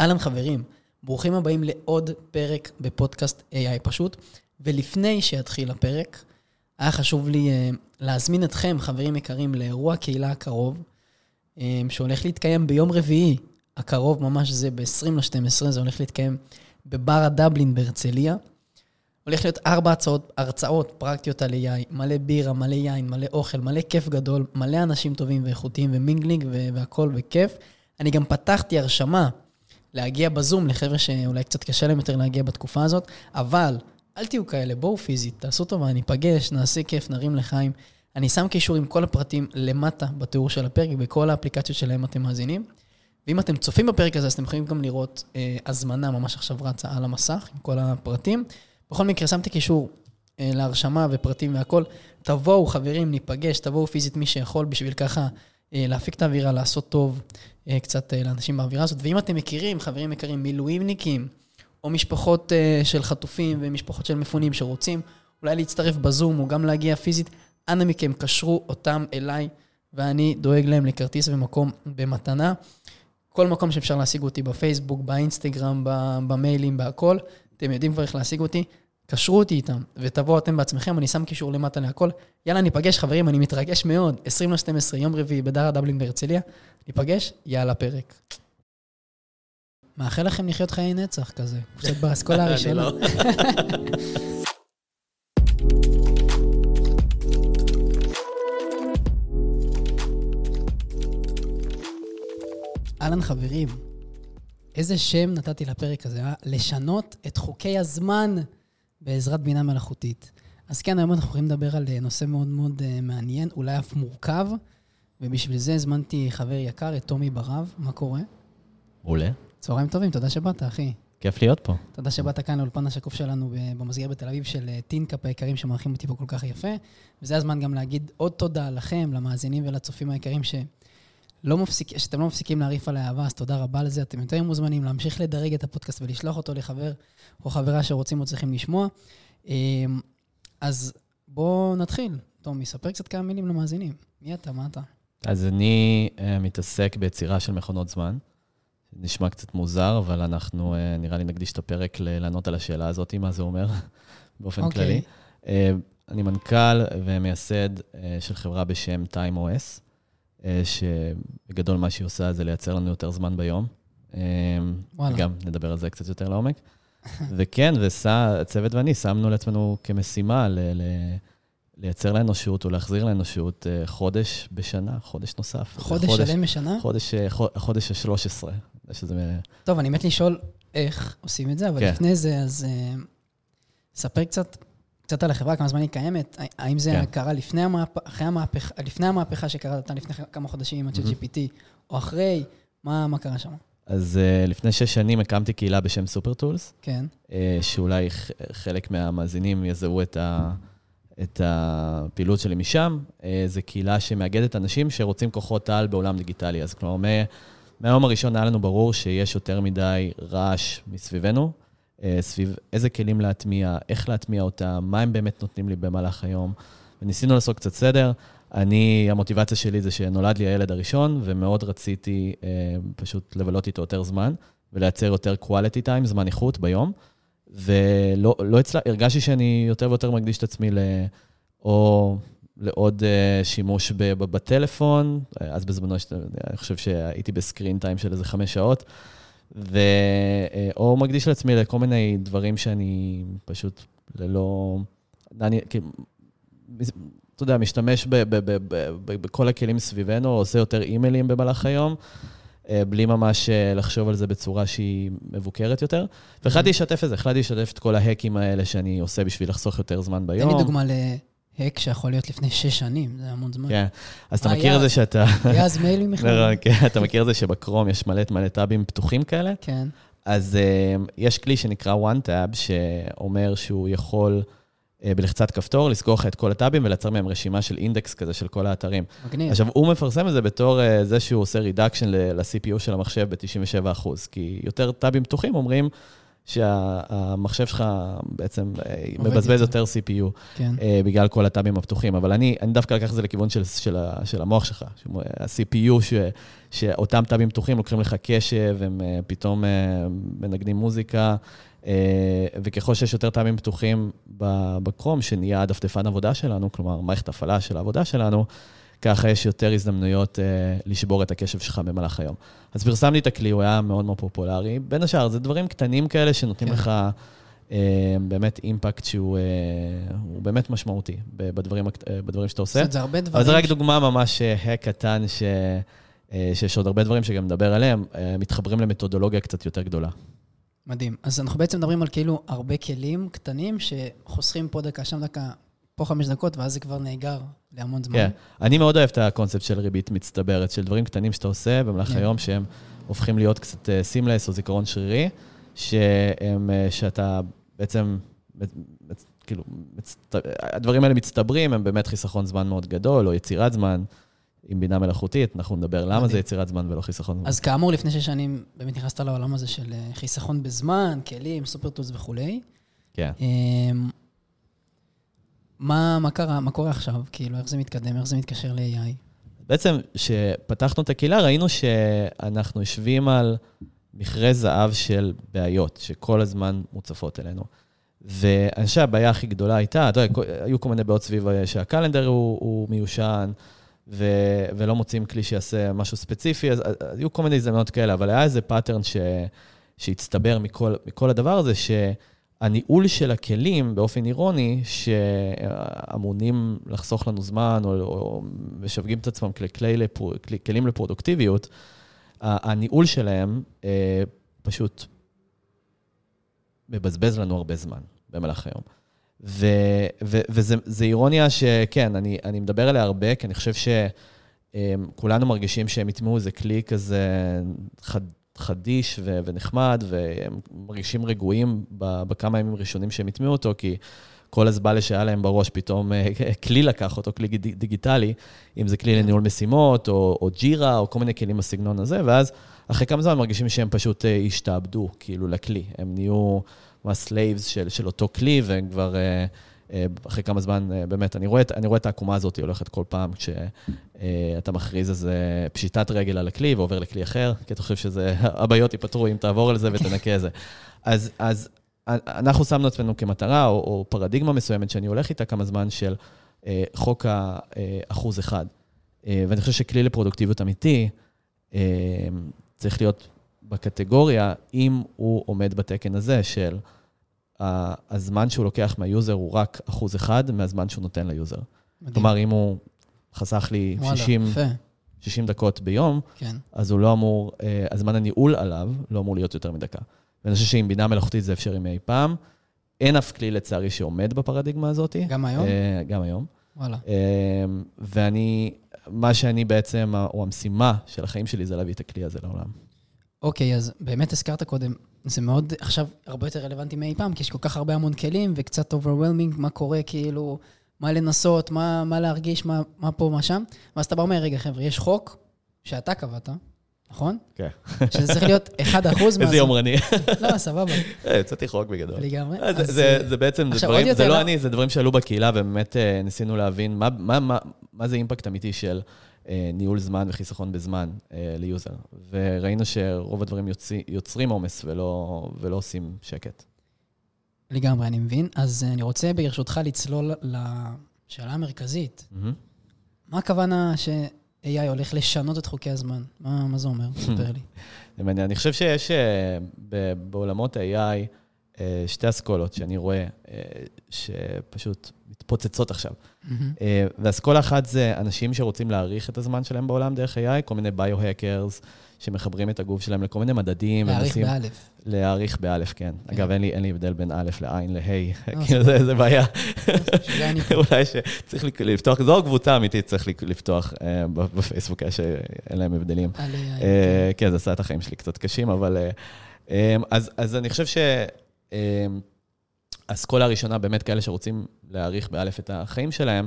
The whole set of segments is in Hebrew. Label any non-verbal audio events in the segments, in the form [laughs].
אהלן חברים, ברוכים הבאים לעוד פרק בפודקאסט AI פשוט, ולפני שיתחיל הפרק, היה חשוב לי אה, להזמין אתכם, חברים יקרים, לאירוע הקהילה הקרוב, אמ, שהולך להתקיים ביום רביעי הקרוב, ממש זה ב-20 ל-12, זה הולך להתקיים בבר הדבלין בהרצליה. הולך להיות ארבע הרצאות, הרצאות פרקטיות על AI, מלא בירה, מלא יין, מלא אוכל, מלא כיף גדול, מלא אנשים טובים ואיכותיים ו mingling והכול בכיף. אני גם פתחתי הרשמה להגיע בזום לחבר'ה שאולי קצת קשה להם יותר להגיע בתקופה הזאת, אבל אל תהיו כאלה, בואו פיזית, תעשו טובה, ניפגש, נעשה כיף, נרים לחיים. אני שם קישור עם כל הפרטים למטה בתיאור של הפרק, בכל האפליקציות שלהם אתם מאזינים. ואם אתם צופים בפרק הזה, אז אתם יכולים גם לראות אה, הזמנה ממש עכשיו רצה על המסך, עם כל הפרטים. בכל מקרה, שמתי קישור אה, להרשמה ופרטים והכול. תבואו, חברים, ניפגש, תבואו פיזית מי שיכול, בשביל ככה להפיק את האווירה, לעשות טוב אה, קצת אה, לאנשים באווירה הזאת. ואם אתם מכירים, חברים יקרים, מילואימניקים, או משפחות אה, של חטופים ומשפחות של מפונים שרוצים אולי להצטרף בזום או גם להגיע פיזית, אנא מכם, קשרו אותם אליי, ואני דואג להם לכרטיס ומקום במתנה. כל מקום שאפשר להשיג אותי בפייסבוק, באינסטגרם, במיילים, בהכל, אתם יודעים כבר איך להשיג אותי, קשרו אותי איתם, ותבואו אתם בעצמכם, אני שם קישור למטה להכל. יאללה, ניפגש, חברים, אני מתרגש מאוד. 20 ל-12, יום רביעי, בדארה דבלין בהרצליה. ניפגש, יאללה, פרק. מאחל לכם לחיות חיי נצח כזה, קצת באסכולה [laughs] הראשונה. לא. אהלן חברים, איזה שם נתתי לפרק הזה, אה? לשנות את חוקי הזמן בעזרת בינה מלאכותית. אז כן, היום אנחנו הולכים לדבר על אה, נושא מאוד מאוד אה, מעניין, אולי אף מורכב, ובשביל זה הזמנתי חבר יקר, את תומי בראב. מה קורה? מעולה. צהריים טובים, תודה שבאת, אחי. כיף להיות פה. תודה שבאת כאן לאולפן השקוף שלנו במסגר בתל אביב של אה, טינקאפ היקרים שמארחים אותי פה כל כך יפה. וזה הזמן גם להגיד עוד תודה לכם, למאזינים ולצופים היקרים ש... לא מפסיק, שאתם לא מפסיקים להרעיף על האהבה, אז תודה רבה לזה. אתם יותר מוזמנים להמשיך לדרג את הפודקאסט ולשלוח אותו לחבר או חברה שרוצים או צריכים לשמוע. אמ, אז בואו נתחיל. טומי, ספר קצת כמה מילים למאזינים. מי אתה? מה אתה? אז אני uh, מתעסק ביצירה של מכונות זמן. נשמע קצת מוזר, אבל אנחנו, uh, נראה לי נקדיש את הפרק לענות על השאלה הזאת, מה זה אומר [laughs] באופן okay. אוקיי. כללי. Uh, אני מנכ"ל ומייסד uh, של חברה בשם TimeOS. אה, שבגדול מה שהיא עושה זה לייצר לנו יותר זמן ביום. אה, וואלה. גם נדבר על זה קצת יותר לעומק. [laughs] וכן, והצוות ואני שמנו לעצמנו כמשימה ל- ל- לייצר לאנושות או להחזיר לאנושות אה, חודש בשנה, חודש נוסף. חודש שלם בשנה? חודש, חודש ה-13. שזה... טוב, אני מת לשאול איך עושים את זה, אבל כן. לפני זה, אז ספר קצת קצת על החברה, כמה זמן היא קיימת, האם זה כן. קרה לפני, המהפ... המהפכה, לפני המהפכה שקראת לפני כמה חודשים עם ה-GPT, או אחרי, מה, מה קרה שם? אז uh, לפני שש שנים הקמתי קהילה בשם סופר טולס. כן. Uh, שאולי חלק מהמאזינים יזהו את, ה, את הפעילות שלי משם. Uh, זו קהילה שמאגדת אנשים שרוצים כוחות על בעולם דיגיטלי. אז כלומר, מהיום הראשון היה לנו ברור שיש יותר מדי רעש מסביבנו. אה, סביב איזה כלים להטמיע, איך להטמיע אותם, מה הם באמת נותנים לי במהלך היום. וניסינו לעשות קצת סדר. אני, המוטיבציה שלי זה שנולד לי הילד הראשון, ומאוד רציתי אה, פשוט לבלות איתו יותר זמן, ולייצר יותר quality time, זמן איכות ביום. ולא לא הצל... הרגשתי שאני יותר ויותר מקדיש את עצמי ל... או לעוד uh, שימוש ב, בטלפון, אז בזמנו, אני חושב שהייתי בסקרין טיים של איזה חמש שעות. ו... אה, מקדיש לעצמי לכל מיני דברים שאני פשוט ללא... אני, אתה יודע, משתמש בכל הכלים סביבנו, עושה יותר אימיילים במהלך היום, אה, בלי ממש אה, לחשוב על זה בצורה שהיא מבוקרת יותר. והחלטתי לשתף את זה, החלטתי לשתף את כל ההקים האלה שאני עושה בשביל לחסוך יותר זמן ביום. תן לי דוגמה ל... האק שיכול להיות לפני שש שנים, זה המון זמן. כן, אז אתה מכיר את זה שאתה... היה אז מיילים [laughs] בכלל. כן, אתה מכיר את זה שבקרום יש מלא מלא טאבים פתוחים כאלה? כן. אז uh, יש כלי שנקרא one tab, שאומר שהוא יכול uh, בלחצת כפתור לסגור לך את כל הטאבים ולייצר מהם רשימה של אינדקס כזה של כל האתרים. מגניב. עכשיו, הוא מפרסם את זה בתור uh, זה שהוא עושה רידקשן ל-CPU של המחשב ב-97%, כי יותר טאבים פתוחים אומרים, שהמחשב שלך בעצם אה, מבזבז יותר. CPU. כן. אה, בגלל כל הטאבים הפתוחים, אבל אני, אני דווקא לקח את זה לכיוון של, של, של המוח שלך, ה-CPU, ש, שאותם טאבים פתוחים לוקחים לך קשב, הם אה, פתאום אה, מנגנים מוזיקה, אה, וככל שיש יותר טאבים פתוחים בקרום, שנהיה הדפדפן עבודה שלנו, כלומר, מערכת הפעלה של העבודה שלנו, ככה יש יותר הזדמנויות אה, לשבור את הקשב שלך במהלך היום. אז פרסמתי את הכלי, הוא היה מאוד מאוד פופולרי. בין השאר, זה דברים קטנים כאלה שנותנים כן. לך אה, באמת אימפקט שהוא אה, באמת משמעותי בדברים, אה, בדברים שאתה עושה. זה הרבה דברים... אבל זה רק דוגמה ממש אה, קטן, ש... אה, שיש עוד הרבה דברים שגם נדבר עליהם, אה, מתחברים למתודולוגיה קצת יותר גדולה. מדהים. אז אנחנו בעצם מדברים על כאילו הרבה כלים קטנים שחוסכים פה דקה, שם דקה, פה חמש דקות, ואז זה כבר נאגר להמון זמן. כן. אני מאוד אוהב את הקונספט של ריבית מצטברת, של דברים קטנים שאתה עושה במהלך כן. היום, שהם הופכים להיות קצת סימלס או זיכרון שרירי, שהם, אה, שאתה בעצם, כאילו, מצט... הדברים האלה מצטברים, הם באמת חיסכון זמן מאוד גדול, או יצירת זמן עם בינה מלאכותית, אנחנו נדבר למה. זה יצירת זמן ולא חיסכון זמן. אז כאמור, לפני שש שנים באמת נכנסת לעולם הזה של אה, חיסכון בזמן, כלים, סופרטוס וכולי. כן. מה, מה קרה, מה קורה עכשיו? כאילו, איך זה מתקדם, איך זה מתקשר ל-AI? בעצם, כשפתחנו את הקהילה, ראינו שאנחנו יושבים על מכרה זהב של בעיות, שכל הזמן מוצפות אלינו. ואני חושב שהבעיה הכי גדולה הייתה, אתה יודע, היו כל מיני בעיות סביב שה calendar הוא, הוא מיושן, ו, ולא מוצאים כלי שיעשה משהו ספציפי, אז, אז היו כל מיני הזדמנות כאלה, אבל היה איזה pattern ש, שהצטבר מכל, מכל הדבר הזה, שהניהול של הכלים, באופן אירוני, שאמונים לחסוך לנו זמן, או, או משווקים את עצמם ככלי, לפרו, כלי, כלים לפרודוקטיביות, הניהול שלהם אה, פשוט מבזבז לנו הרבה זמן במהלך היום. ו, ו, זה אירוניה שכן, אני, אני מדבר עליה הרבה, כי אני חושב שכולנו מרגישים שהם הטמיעו איזה כלי כזה חד, חדיש ו, ונחמד, והם מרגישים רגועים בכמה ימים הראשונים שהם הטמיעו אותו, כי כל הזבלה שהיה להם בראש, פתאום אה, [laughs] כלי לקח אותו, כלי דיג- דיגיטלי, אם זה כלי לניהול משימות, או, או ג'ירה, או כל מיני כלים בסגנון הזה, ואז אחרי כמה זמן מרגישים שהם פשוט אה, השתעבדו, כאילו, לכלי. הם נהיו מה-slaves של, של אותו כלי, והם כבר, אה, אחרי כמה זמן, אה, באמת, אני רואה, אני רואה את העקומה הזאת הולכת כל פעם כשאתה מכריז איזה פשיטת רגל על הכלי ועובר לכלי אחר, כי אתה חושב שזה, [laughs] הבעיות ייפתרו אם תעבור על זה ותנקה את זה. אז, אז אנחנו שמנו עצמנו כמטרה, או, או פרדיגמה מסוימת שאני הולך איתה כמה זמן של אה, חוק האחוז אחד. אה, ואני חושב שכלי לפרודוקטיביות אמיתי אה, צריך להיות בקטגוריה, אם הוא עומד בתקן הזה של הזמן שהוא לוקח מה user הוא רק אחוז אחד מהזמן שהוא נותן ל user. מדהים. כלומר, אם הוא חסך לי וואלה, 60, יפה, 60 דקות ביום, כן. אז הוא לא אמור, אה, הזמן הניהול עליו לא אמור להיות יותר מדקה. ואני חושב שעם בינה מלאכותית זה אפשרי מאי פעם. אין אף כלי, לצערי, שעומד בפרדיגמה הזאת. גם היום? אה, גם היום. וואלה. אה, ואני, מה שאני בעצם, או המשימה של החיים שלי, זה להביא את הכלי הזה לעולם. אוקיי, אז באמת הזכרת קודם, זה מאוד עכשיו הרבה יותר רלוונטי מאי פעם, כי יש כל כך הרבה המון כלים וקצת overwhelming, מה קורה, כאילו, מה לנסות, מה, מה להרגיש, מה, מה פה, מה שם. ואז אתה בא ואומר, רגע, חבר'ה, יש חוק שאתה קבעת, נכון? כן. שזה צריך להיות [laughs] 1% מהזמן. איזה יומרני. לא, סבבה, [laughs] אה, יצרתי חוק בגדול. לגמרי. אה, זה- בעצם, זה דברים, זה יותר- לא אני, זה דברים שעלו בקהילה, ובאמת אה, ניסינו להבין מה- מה- מה- מה זה impact אמיתי של ניהול זמן וחיסכון בזמן אה, ל user. וראינו שרוב הדברים יוצא- יוצרים עומס ולא ולא עושים שקט. לגמרי, אני מבין. אז אה, אני רוצה ברשותך לצלול לשאלה המרכזית. מהמם. מה הכוונה ש-AI הולך לשנות את חוקי הזמן? מה, מה זה אומר? [laughs] ספר לי. זה מעניין. אני חושב שיש אה, בעולמות ה-AI אה, שתי אסכולות שאני רואה אה, שפשוט מתפוצצות עכשיו. מהמם. אה, ואסכולה אחת זה אנשים שרוצים להעריך את הזמן שלהם בעולם דרך AI, כל מיני ביו-הקרס שמחברים את הגוף שלהם לכל מיני מדדים. להעריך באלף. להעריך באלף, כן. אגב, אין לי, אין לי הבדל בין א' לעין לה', [laughs] אה, כאילו זה, זה בעיה. אולי שצריך לפתוח, זו הקבוצה האמיתית, צריך לפתוח אה, בפייסבוק, אה, שאין להם הבדלים. אה, כן, זה עשה את החיים שלי קצת קשים, אבל... אה, אה, אז, אז אני חושב אה, האסכולה הראשונה, באמת כאלה שרוצים להעריך באלף את החיים שלהם,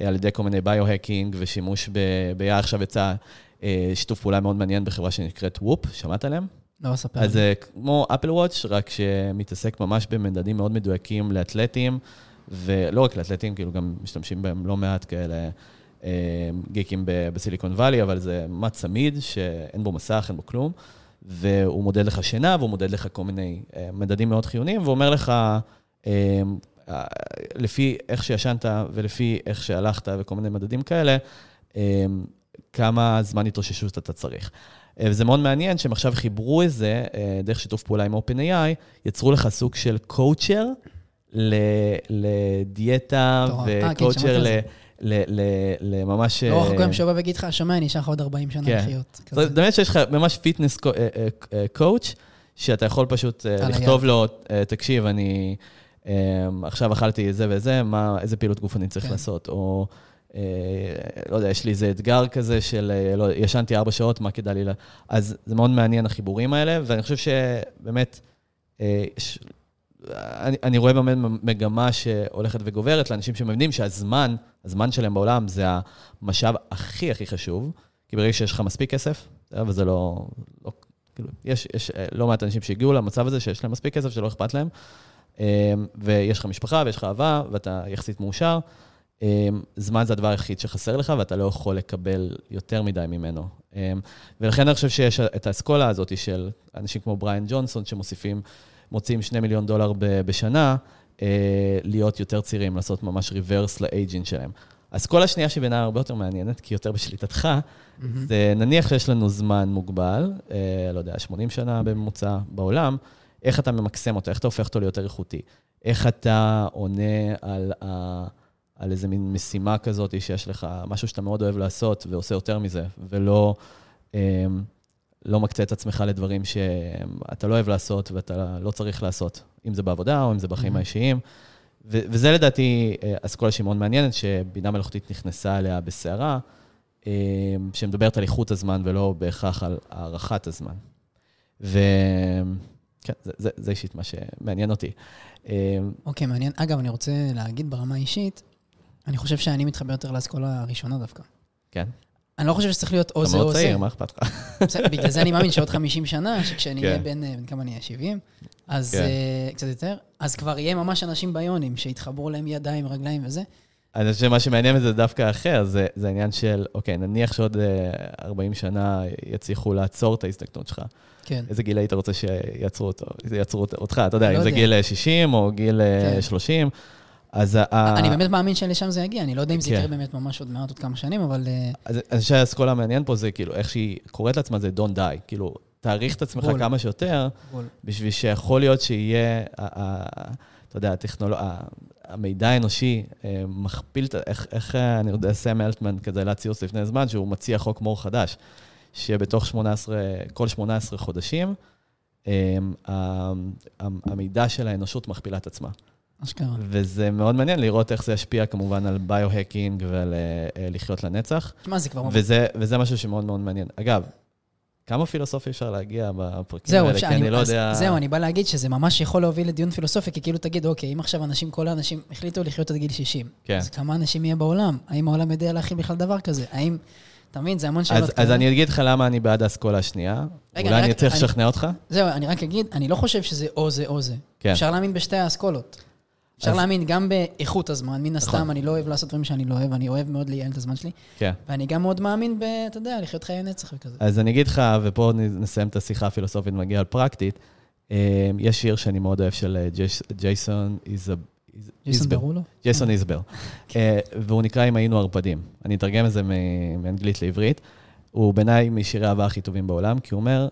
אה, על ידי כל מיני ביו-הקינג ושימוש ב... ב- עכשיו יצא אה, שיתוף פעולה מאוד מעניין בחברה שנקראת וופ, שמעת עליהם? לא, ספר. אז זה כמו אפל וואץ', רק שמתעסק ממש במדדים מאוד מדויקים לאתלטים, ולא רק לאתלטים, כאילו גם משתמשים בהם לא מעט כאלה אה, גיקים בסיליקון וואלי, אבל זה ממש צמיד, שאין בו מסך, אין בו כלום, והוא מודד לך שינה, והוא מודד לך כל מיני אה, מדדים מאוד חיוניים, והוא אומר לך, אה, אה, לפי איך שישנת ולפי איך שהלכת וכל מיני מדדים כאלה, כמה זמן התאוששות אתה צריך. וזה מאוד מעניין שהם עכשיו חיברו את זה, דרך שיתוף פעולה עם OpenAI, יצרו לך סוג של coacher לדיאטה כן, ו coacher ל- לממש... לא רחוק אה, היום שבא ויגיד לך, שומע, נשאר לך עוד 40 שנה כן. לחיות. זאת כזה. אומרת, באמת שיש לך ממש fitness coach שאתה יכול פשוט אה, לכתוב. לו, אה, תקשיב, אני אה, עכשיו אכלתי זה וזה, איזה פעילות גוף אני צריך כן. לעשות? או, אה, לא יודע, יש לי איזה אתגר כזה של, אה, לא, ישנתי ארבע שעות, מה כדאי לי ל... אז זה מאוד מעניין, החיבורים האלה, ואני חושב שבאמת, אה, יש... אני, אני רואה באמת מגמה שהולכת וגוברת לאנשים שמבינים שהזמן, הזמן שלהם בעולם זה המשאב הכי הכי חשוב, כי ברגע שיש לך מספיק כסף, וזה לא, לא כאילו, יש, יש אה, לא מעט אנשים שהגיעו למצב הזה שיש להם מספיק כסף, שלא אכפת להם, אה, ויש לך משפחה ויש לך אהבה, ואתה יחסית מאושר, אה, זמן זה הדבר היחיד שחסר לך, ואתה לא יכול לקבל יותר מדי ממנו. אה, ולכן אני חושב שיש את האסכולה הזאת של אנשים כמו בריאן ג'ונסון, שמוסיפים, מוציאים 2 מיליון דולר בשנה, אה, להיות יותר צעירים, לעשות ממש ריברס לאייג'ינג שלהם. האסכולה השנייה שבעיניי הרבה יותר מעניינת, כי יותר בשליטתך, מהמם. זה נניח שיש לנו זמן מוגבל, אה, לא יודע, 80 שנה בממוצע בעולם, איך אתה ממקסם אותו, איך אתה הופך אותו ליותר איכותי, איך אתה עונה על, ה, על איזה מין משימה כזאת שיש לך, משהו שאתה מאוד אוהב לעשות ועושה יותר מזה, ולא אה, לא מקצה את עצמך לדברים שאתה לא אוהב לעשות ואתה לא צריך לעשות, אם זה בעבודה או אם זה בחיים Mhm. האישיים. ו- וזה לדעתי אה, אסכולה שהיא מאוד מעניינת, שבינה מלאכותית נכנסה אליה בסערה, אה, שמדברת על איכות הזמן ולא בהכרח על הארכת הזמן. וכן, זה, זה, זה אישית מה שמעניין אותי. אה, אוקיי, מעניין. אגב, אני רוצה להגיד ברמה האישית, אני חושב שאני מתחבר יותר לאסכולה הראשונה דווקא. כן, אני לא חושב שצריך להיות או אתה זה או מאוד זה. צעיר, מה אכפת לך? בגלל זה אני מאמין שעוד [laughs] 50 שנה, שכשאני כן. אהיה בן, אה, בן כמה אני אהיה? 70? אז כן. אה, קצת יותר, אז כבר יהיה ממש אנשים ביונים, שיתחברו להם ידיים, רגליים וזה. אני חושב שמה שמעניין בזה דווקא אחר, זה, זה העניין של, אוקיי, נניח שעוד אה, 40 שנה יצליחו לעצור את ההזדקנות שלך. כן. איזה גיל היית רוצה שיעצרו אותו, יעצרו אותך, אתה יודע, לא אם זה יודע. גיל אה, 60 או גיל אה, כן. 30, אז... ה- אני באמת מאמין שלשם זה יגיע, אני לא יודע אם זה כן. יקרה באמת ממש עוד מעט, עוד כמה שנים, אבל... אה, אז אני חושב שהאסכולה המעניין פה זה כאילו, איך שהיא קוראת לעצמה זה Don't die, כאילו, תעריך את עצמך. כמה שיותר. בשביל שיכול להיות שיהיה, אתה יודע, הטכנולוג... ה- המידע האנושי אה, מכפיל, איך, איך אה, אני יודע, סם אלטמן כזה העלה ציוץ לפני זמן, שהוא מציע חוק מור חדש, שבתוך 18, כל 18 חודשים, אה, ה- ה- המידע של האנושות מכפילה את עצמה. אשכרה. וזה מאוד מעניין לראות איך זה ישפיע כמובן על ביו-הקינג ועל אה, אה, לחיות לנצח. תשמע, זה כבר... וזה, וזה משהו שמאוד מאוד מעניין. אגב, כמה פילוסופיה אפשר להגיע בפרקים זהו, האלה? אפשר, כי אני לא אז יודע... זהו, אני בא להגיד שזה ממש יכול להוביל לדיון פילוסופי, כי כאילו תגיד, אוקיי, אם עכשיו אנשים, כל האנשים החליטו לחיות עד גיל 60, כן. אז כמה אנשים יהיה בעולם? האם העולם יודע להכיל בכלל דבר כזה? האם... אתה מבין? זה המון שאלות אז, כאלה. אז אני אגיד לך למה אני בעד האסכולה השנייה. רגע, אולי אני אני אני- לשכנע אותך? זהו, אני רק אגיד, אני לא חושב שזה או זה או זה. כן. אפשר להאמין בשתי האסכולות. אפשר אז- להאמין גם באיכות הזמן, מן הסתם, נכון. אני לא אוהב לעשות דברים שאני לא אוהב, אני אוהב מאוד לייעל את הזמן שלי, כן. ואני גם מאוד מאמין ב, אתה יודע, לחיות חיי נצח וכזה. אז אני אגיד לך, ופה נסיים את השיחה הפילוסופית ונגיע לפרקטית. אה, יש שיר שאני מאוד אוהב של אה, ג'ייס- ג'ייסון ג'ייסון. ברולו? ג'ייסון איזבל. אה, והוא נקרא אם היינו ערפדים. אני אתרגם את זה מאנגלית לעברית. הוא בעיניי משירי האהבה הכי טובים בעולם, כי הוא אומר,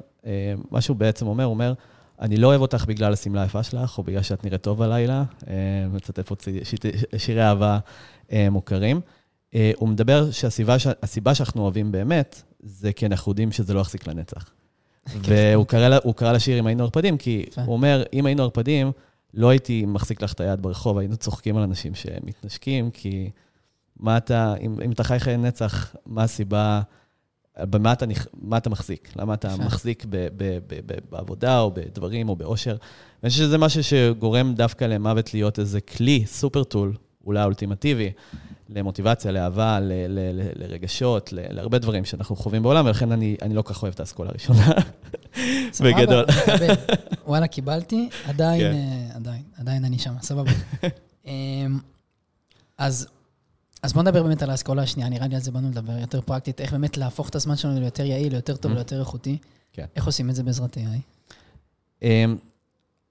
מה שהוא בעצם אומר, הוא אומר, אני לא אוהב אותך בגלל השמלה היפה שלך, או בגלל שאת נראית טוב הלילה. אה, מצטט פה צי- שיט- שירי אהבה אה, מוכרים. אה, הוא מדבר שהסיבה שאנחנו אוהבים באמת, זה כי אנחנו יודעים שזה לא יחזיק לנצח. והוא קרא קרא לשיר אם היינו ערפדים, כי יפה. הוא אומר, אם היינו ערפדים, לא הייתי מחזיק לך את היד ברחוב, היינו צוחקים על אנשים שמתנשקים, כי מה אתה, אם, אם אתה חי חיי נצח, מה הסיבה, במה אתה, מה אתה מחזיק? למה אתה יפה. [laughs] מחזיק ב, ב, ב, ב, בעבודה או בדברים או באושר? ואני חושב שזה משהו שגורם דווקא למוות להיות איזה כלי, סופר טול, אולי האולטימטיבי, למוטיבציה, לאהבה, ל- ל- ל- לרגשות, ל- להרבה דברים שאנחנו חווים בעולם, ולכן אני, אני לא כל כך אוהב את האסכולה הראשונה, [laughs] בגדול. [laughs] וואלה, קיבלתי, עדיין, כן. אה, עדיין, עדיין אני שם, סבבה. אמ, אז, אז בוא נדבר באמת על האסכולה השנייה, נראה לי על זה באנו לדבר, יותר פרקטית, איך באמת להפוך את הזמן שלנו ליותר יעיל, ליותר טוב, Mhm. ליותר איכותי. כן. איך עושים את זה בעזרת AI? אמ,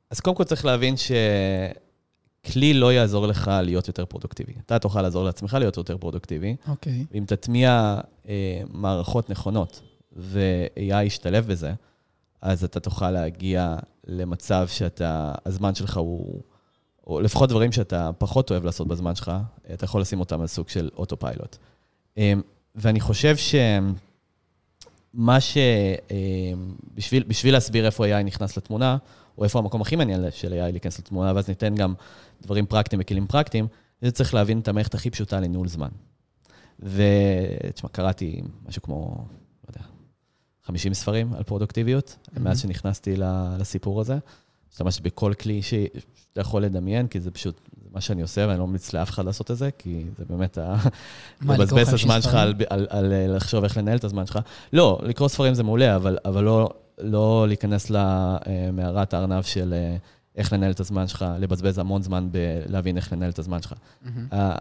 אז קודם כל צריך להבין שכלי לא יעזור לך להיות יותר פרודוקטיבי. אתה תוכל לעזור לעצמך להיות יותר פרודוקטיבי. אוקיי. אם תטמיע אה, מערכות נכונות ו-AI ישתלב בזה, אז אתה תוכל להגיע למצב שאתה, הזמן שלך הוא, או לפחות דברים שאתה פחות אוהב לעשות בזמן שלך, אתה יכול לשים אותם על סוג של אוטו-פיילוט. אה, ואני חושב שמה ש... אה, בשביל, בשביל להסביר איפה AI נכנס לתמונה, או איפה המקום הכי מעניין של AI להיכנס לתמונה, ואז ניתן גם דברים פרקטיים וכלים פרקטיים, זה צריך להבין את המערכת הכי פשוטה לניהול זמן. ותשמע, קראתי משהו כמו, לא יודע, 50 ספרים על פרודוקטיביות, mm-hmm. מאז שנכנסתי לסיפור הזה. השתמשתי בכל כלי שאתה יכול לדמיין, כי זה פשוט זה מה שאני עושה, ואני לא ממליץ לאף אחד לעשות את זה, כי זה באמת ה... לבזבז את 50 הזמן שלך? על, על, על, על לחשוב איך לנהל את הזמן שלך. לא, לקרוא ספרים זה מעולה, אבל, אבל לא, לא להיכנס למערת הארנב של אה, איך לנהל את הזמן שלך, לבזבז המון זמן בלהבין איך לנהל את הזמן שלך. ה-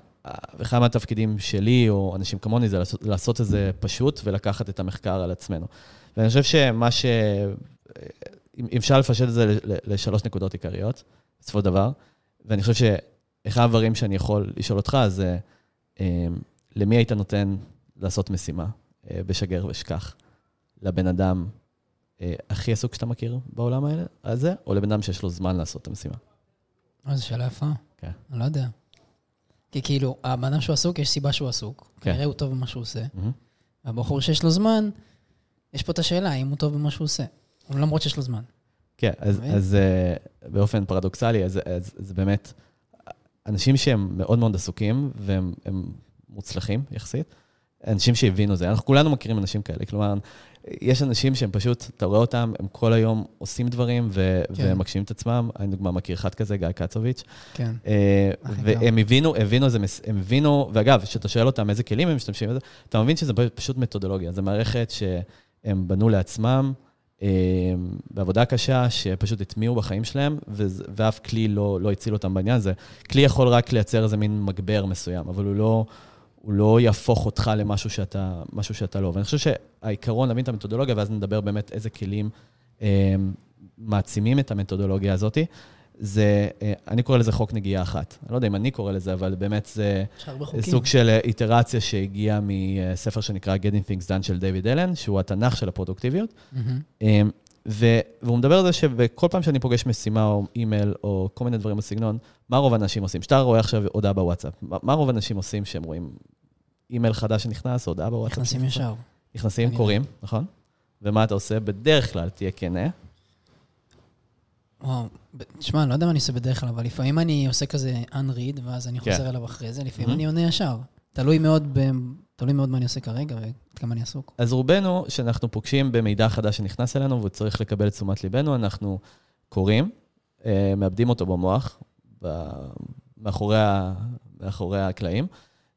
ואחד מהתפקידים שלי, או אנשים כמוני, זה לעשות, לעשות את זה פשוט ולקחת את המחקר על עצמנו. ואני חושב שמה ש... אם אפשר לפשט את זה לשלוש נקודות עיקריות, בסופו של דבר, ואני חושב שאחד הדברים שאני יכול לשאול אותך זה, אה, למי היית נותן לעשות משימה אה, בשגר ושכח? לבן אדם אה, הכי עסוק שאתה מכיר בעולם הזה, או לבן אדם שיש לו זמן לעשות את המשימה? זו שאלה יפה. כן. אני לא יודע. כי כאילו, הבן אדם שהוא עסוק, יש סיבה שהוא עסוק. כן. כנראה הוא טוב במה שהוא עושה. מהמם. והבחור שיש לו זמן, יש פה את השאלה, האם הוא טוב במה שהוא עושה. למרות שיש לו זמן. כן, אז? אז uh, באופן פרדוקסלי, אז, אז זה באמת אנשים שהם מאוד מאוד עסוקים והם הם מוצלחים יחסית, אנשים שהבינו זה. אנחנו כולנו מכירים אנשים כאלה, כלומר, יש אנשים שהם פשוט, אתה רואה אותם, הם כל היום עושים דברים ו- כן. והם מגשימים את עצמם. אני דוגמה מכיר אחד כזה, גיא קצוביץ', כן. אה, הכי והם הבינו, הבינו זה, הם הבינו, ואגב, כשאתה שואל אותם איזה כלים הם משתמשים בזה, אתה מבין שזה פשוט מתודולוגיה. זו מערכת שהם בנו לעצמם, בעבודה קשה, שפשוט הטמיעו בחיים שלהם, ואף כלי לא, לא הציל אותם בעניין הזה. כלי יכול רק לייצר איזה מין מגבר מסוים, אבל הוא לא, הוא לא יהפוך אותך למשהו שאתה, משהו שאתה לא. ואני חושב שהעיקרון, להבין את המתודולוגיה, ואז נדבר באמת איזה כלים אה, מעצימים את המתודולוגיה הזאת. זה, אה, אני קורא לזה חוק נגיעה אחת. אני לא יודע אם אני קורא לזה, אבל באמת זה. סוג של אה, איטרציה שהגיעה מספר שנקרא Getting Things Done של דיוויד אלן, שהוא התנ"ך של הפרודוקטיביות. אמ, ו- והוא מדבר על זה שבכל פעם שאני פוגש משימה או אימייל או כל מיני דברים בסגנון, מה רוב האנשים עושים? שאתה רואה עכשיו הודעה בוואטסאפ, מה מה רוב האנשים עושים שהם רואים אימייל חדש שנכנס, הודעה בוואטסאפ? נכנסים? ישר. נכנסים, קוראים, נכון? ומה אתה עושה? בדרך כלל תהיה כנה. וואו, תשמע, אני לא יודע מה אני עושה בדרך כלל, אבל לפעמים אני עושה כזה unread, ואז אני כן. חוזר אליו אחרי זה, לפעמים Mhm. אני עונה ישר. תלוי מאוד ב- תלוי מאוד מה אני עושה כרגע ועד כמה אני עסוק. אז רובנו, שאנחנו פוגשים במידע חדש שנכנס אלינו והוא צריך לקבל את תשומת ליבנו, אנחנו קוראים, אה, מאבדים אותו במוח, ב- מאחורי, ה- מאחורי הקלעים,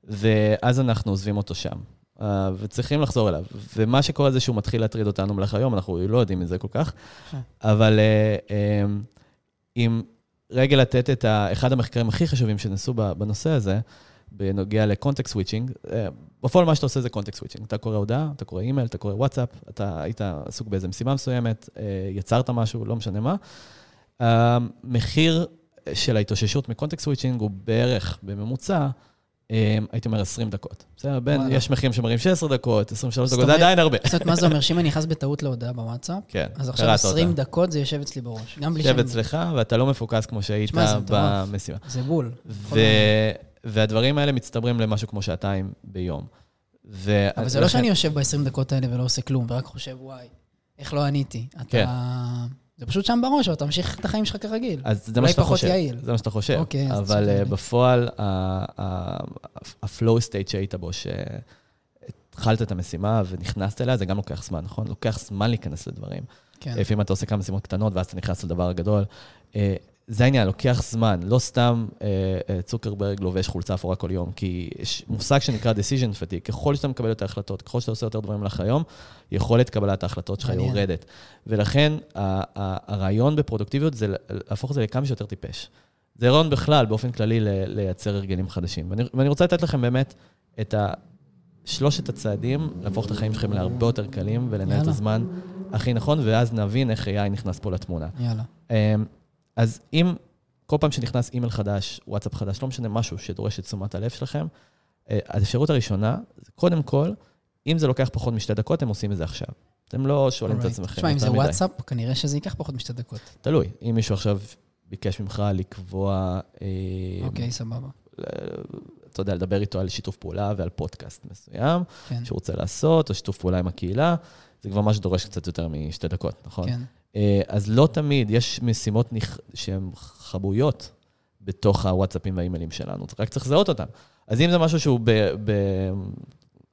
ואז אנחנו עוזבים אותו שם. אה, וצריכים לחזור אליו. ומה שקורה זה שהוא מתחיל להטריד אותנו במהלך היום, אנחנו לא יודעים את זה כל כך, כן. אבל אה, אה, אם רגע לתת את ה- אחד המחקרים הכי חשובים שנעשו בנושא הזה, בנוגע ל context switching, אה, בפועל מה שאתה עושה זה context switching. אתה קורא הודעה, אתה קורא אימייל, אתה קורא וואטסאפ, אתה היית עסוק באיזו משימה מסוימת, אה, יצרת משהו, לא משנה מה. המחיר של ההתאוששות מקונטקסט סוויצ'ינג הוא בערך, בממוצע, הייתי אומר 20 דקות. בסדר? בין. יש מחירים שמראים 16 דקות, 23 זאת דקות, זה עדיין הרבה. זאת אומרת, מה זה אומר? שאם אני נכנס בטעות להודעה בוואטסאפ, כן, אז עכשיו קראת אותה. 20 דקות זה יושב אצלי בראש. גם בלי יושב שאני... אצלך, ואתה לא מפוקס כמו שהיית. במשימה. זה בול. והדברים האלה מצטברים למשהו כמו שעתיים ביום. אבל זה לא שאני יושב ב-20 דקות האלה ולא עושה כלום, ורק חושב, וואי, איך לא עניתי. אתה... זה פשוט שם בראש, ואתה ממשיך את החיים שלך כרגיל. אז זה מה אולי שאתה פחות חושב. יעיל. זה מה שאתה חושב. אוקיי, אבל. אה, בפועל, ה-flow state שהיית בו, שהתחלת את המשימה ונכנסת אליה, זה גם לוקח זמן, נכון? לוקח זמן להיכנס לדברים. כן. לפעמים אתה עושה כמה משימות קטנות, ואז אתה נכנס לדבר הגדול. זה העניין, לוקח זמן. לא סתם אה, אה, צוקרברג לובש חולצה אפורה כל יום, כי יש מושג שנקרא decision fatigue. ככל שאתה מקבל יותר החלטות, ככל שאתה עושה יותר דברים לך היום, יכולת קבלת ההחלטות שלך. יורדת. ולכן הרעיון בפרודוקטיביות זה להפוך את זה לכמה שיותר טיפש. זה רעיון בכלל, באופן כללי, לייצר הרגלים חדשים. ואני, ואני רוצה לתת לכם באמת את ה... שלושת הצעדים, להפוך את החיים שלכם להרבה יותר קלים ולנהל את. הזמן הכי נכון, ואז נבין איך AI נכנס פה לתמונה. יאללה. אז אם כל פעם שנכנס אימייל חדש, וואטסאפ חדש, לא משנה, משהו שדורש את תשומת הלב שלכם, אה, האפשרות הראשונה, זה קודם כל, אם זה לוקח פחות משתי דקות, הם עושים את זה עכשיו. אתם לא שואלים את Alright. עצמכם תשמע, אם זה מדי. וואטסאפ, כנראה שזה ייקח פחות משתי דקות. תלוי. אם מישהו עכשיו ביקש ממך לקבוע, אה, אוקיי, סבבה. אתה יודע, לדבר איתו על שיתוף פעולה ועל פודקאסט מסוים, כן, שהוא רוצה לעשות, או שיתוף פעולה עם הקהילה, זה כבר מה שדורש קצת יותר משתי דקות, נכון? כן. אה, אז לא תמיד, יש משימות נכ... שהן חבויות בתוך הוואטסאפים והאימיילים שלנו, רק צריך לזהות אותן. אז אם זה משהו שהוא ב... ב...